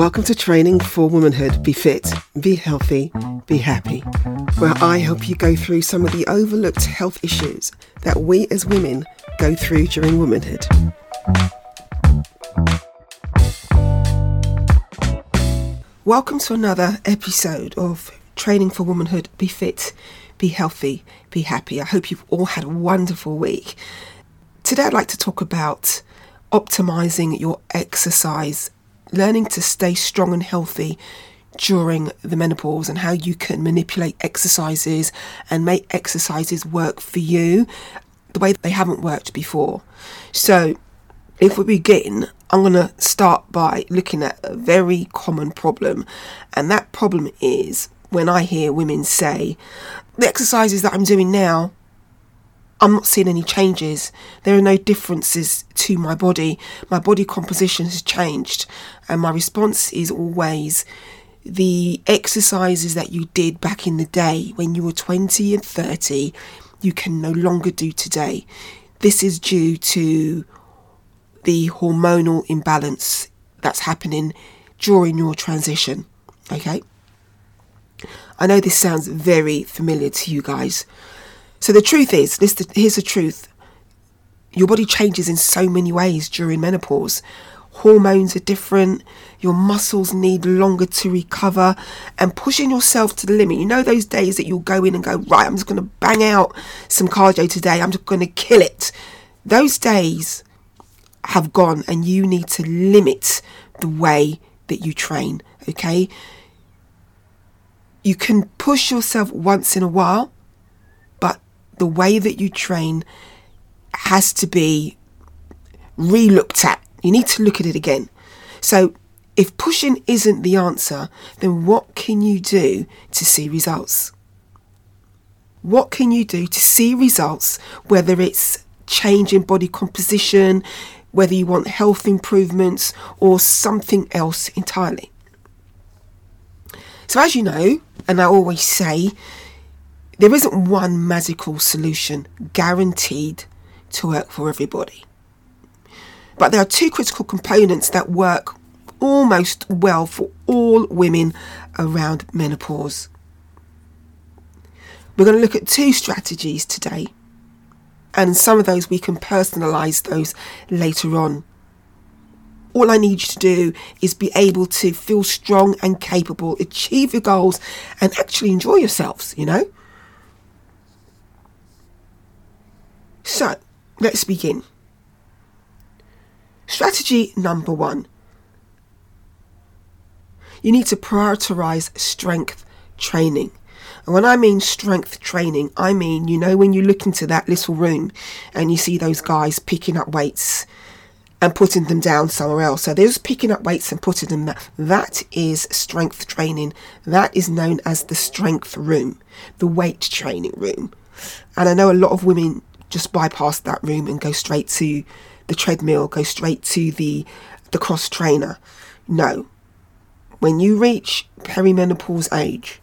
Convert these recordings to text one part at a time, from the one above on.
Welcome to Training for Womanhood. Be fit, be healthy, be happy. Where I help you go through some of the overlooked health issues that we as women go through during womanhood. Welcome to another episode of Training for Womanhood. Be fit, be healthy, be happy. I hope you've all had a wonderful week. Today, I'd like to talk about optimizing your exercise learning to stay strong and healthy during the menopause and how you can manipulate exercises and make exercises work for you the way they haven't worked before. So, if we begin, I'm going to start by looking at a very common problem, and that problem is when I hear women say, The exercises that I'm doing now I'm not seeing any changes. There are no differences to my body. My body composition has changed. And my response is always the exercises that you did back in the day when you were 20 and 30, you can no longer do today. This is due to the hormonal imbalance that's happening during your transition. Okay? I know this sounds very familiar to you guys. So the truth is, this here's the truth. Your body changes in so many ways during menopause. Hormones are different, your muscles need longer to recover, and pushing yourself to the limit. You know, those days that you'll go in and go, Right, I'm just going to bang out some cardio today, I'm just going to kill it. Those days have gone, and you need to limit the way that you train, okay? You can push yourself once in a while, the way that you train has to be re-looked at. You need to look at it again. So if pushing isn't the answer, then what can you do to see results? What can you do to see results, whether it's change in body composition, whether you want health improvements, or something else entirely? So, as you know, and I always say, there isn't one magical solution guaranteed to work for everybody. But there are two critical components that work almost well for all women around menopause. We're going to look at two strategies today, and some of those we can personalize those later on. All I need you to do is be able to feel strong and capable, achieve your goals, and actually enjoy yourselves, you know? So, let's begin. Strategy number one you need to prioritize strength training. And when I mean strength training, I mean, you know, when you look into that little room and you see those guys picking up weights and putting them down somewhere else. So there's picking up weights and putting them there. That is strength training. That is known as the strength room, the weight training room. And I know a lot of women just bypass that room and go straight to the treadmill, go straight to the the cross trainer. No. When you reach perimenopause age,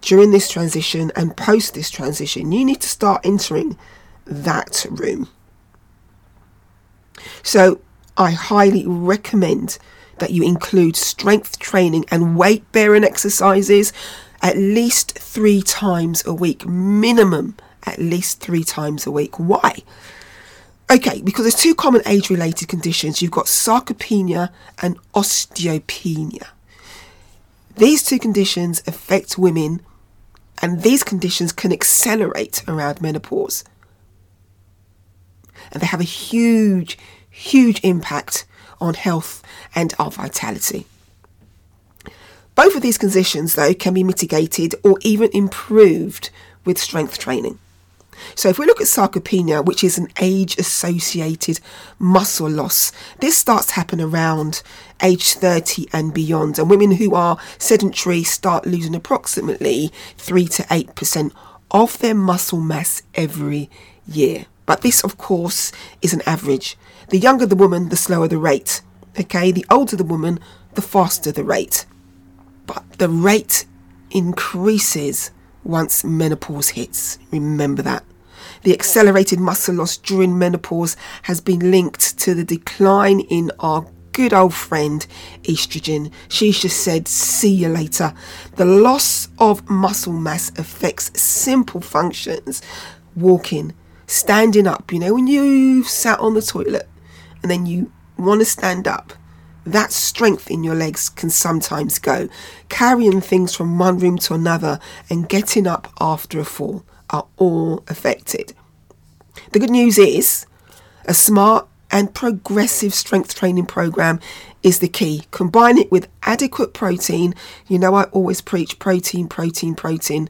during this transition and post this transition, you need to start entering that room. So, I highly recommend that you include strength training and weight bearing exercises at least three times a week, minimum at least three times a week. Why? Okay, because there's two common age related conditions. You've got sarcopenia and osteopenia. These two conditions affect women, and these conditions can accelerate around menopause. And they have a huge, huge impact on health and our vitality. Both of these conditions, though, can be mitigated or even improved with strength training. So if we look at sarcopenia, which is an age associated muscle loss, this starts to happen around age 30 and beyond. And women who are sedentary start losing approximately 3 to 8% of their muscle mass every year. But this, of course, is an average. The younger the woman, the slower the rate. Okay, the older the woman, the faster the rate. But the rate increases once menopause hits. Remember that. The accelerated muscle loss during menopause has been linked to the decline in our good old friend, estrogen. She's just said, see you later. The loss of muscle mass affects simple functions walking, standing up. You know, when you sat on the toilet and then you want to stand up, that strength in your legs can sometimes go. Carrying things from one room to another and getting up after a fall are all affected. The good news is a smart and progressive strength training program is the key. Combine it with adequate protein. You know, I always preach protein, protein, protein.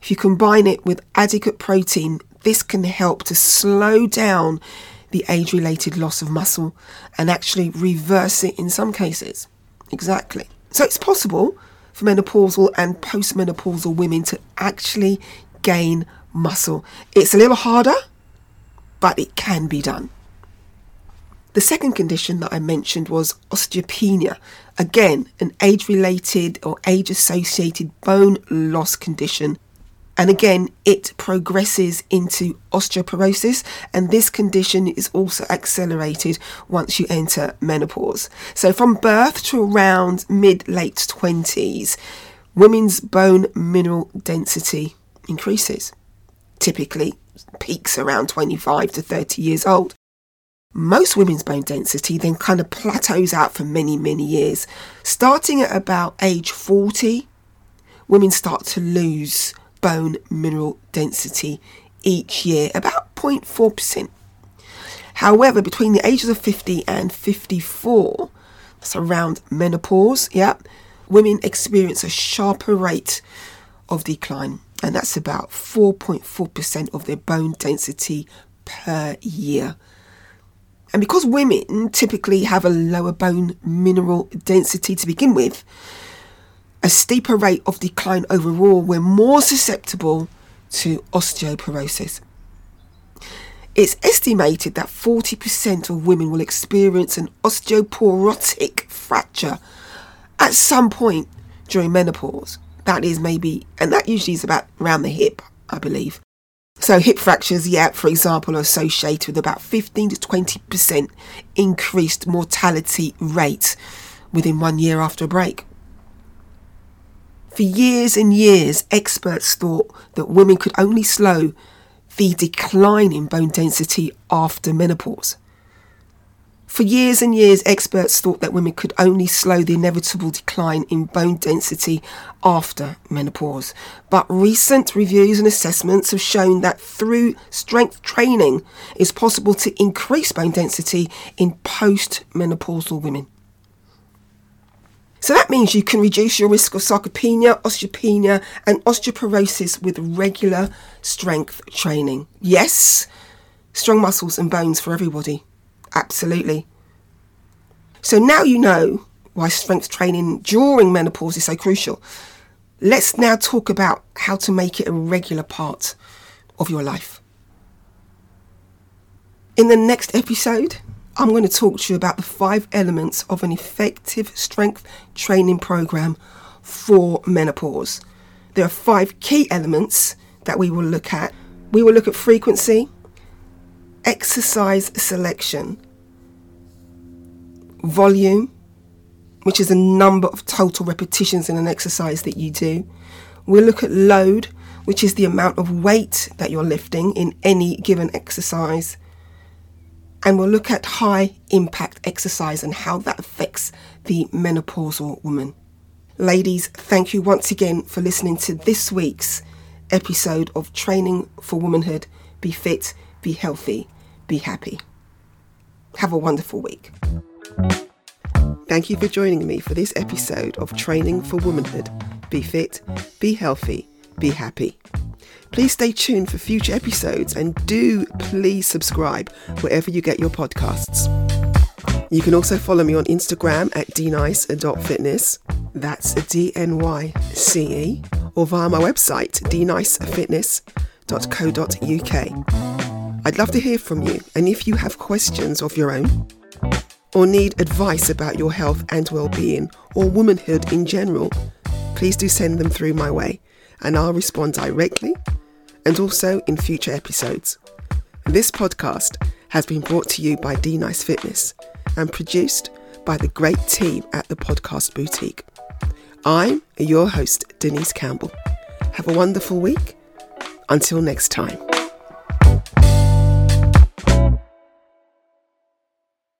If you combine it with adequate protein, this can help to slow down the age related loss of muscle and actually reverse it in some cases. Exactly. So it's possible for menopausal and postmenopausal women to actually gain muscle. It's a little harder, but it can be done. The second condition that I mentioned was osteopenia. Again, an age related or age associated bone loss condition and again, it progresses into osteoporosis, and this condition is also accelerated once you enter menopause. So, from birth to around mid late 20s, women's bone mineral density increases, typically peaks around 25 to 30 years old. Most women's bone density then kind of plateaus out for many, many years. Starting at about age 40, women start to lose bone mineral density each year, about 0.4%. However, between the ages of 50 and 54, that's around menopause, yeah, women experience a sharper rate of decline, and that's about 4.4% of their bone density per year. And because women typically have a lower bone mineral density to begin with, a steeper rate of decline overall, we're more susceptible to osteoporosis. It's estimated that 40% of women will experience an osteoporotic fracture at some point during menopause. That is maybe, and that usually is about around the hip, I believe. So, hip fractures, yeah, for example, are associated with about 15 to 20% increased mortality rate within one year after a break. For years and years, experts thought that women could only slow the decline in bone density after menopause. For years and years, experts thought that women could only slow the inevitable decline in bone density after menopause. But recent reviews and assessments have shown that through strength training, it's possible to increase bone density in post-menopausal women. So that means you can reduce your risk of sarcopenia, osteopenia, and osteoporosis with regular strength training. Yes, strong muscles and bones for everybody. Absolutely. So now you know why strength training during menopause is so crucial. Let's now talk about how to make it a regular part of your life. In the next episode, I'm going to talk to you about the five elements of an effective strength training program for menopause. There are five key elements that we will look at. We will look at frequency, exercise selection, volume, which is the number of total repetitions in an exercise that you do. We'll look at load, which is the amount of weight that you're lifting in any given exercise and we'll look at high impact exercise and how that affects the menopausal woman. Ladies, thank you once again for listening to this week's episode of Training for Womanhood. Be fit, be healthy, be happy. Have a wonderful week. Thank you for joining me for this episode of Training for Womanhood. Be fit, be healthy, be happy. Please stay tuned for future episodes and do please subscribe wherever you get your podcasts. You can also follow me on Instagram at dnyce.fitness. That's D N Y C E. Or via my website, dnycefitness.co.uk. I'd love to hear from you, and if you have questions of your own, or need advice about your health and well-being or womanhood in general, please do send them through my way and I'll respond directly and also in future episodes. This podcast has been brought to you by DNYCE Fitness and produced by the great team at the Podcast Boutique. I'm your host, Denise Campbell. Have a wonderful week. Until next time.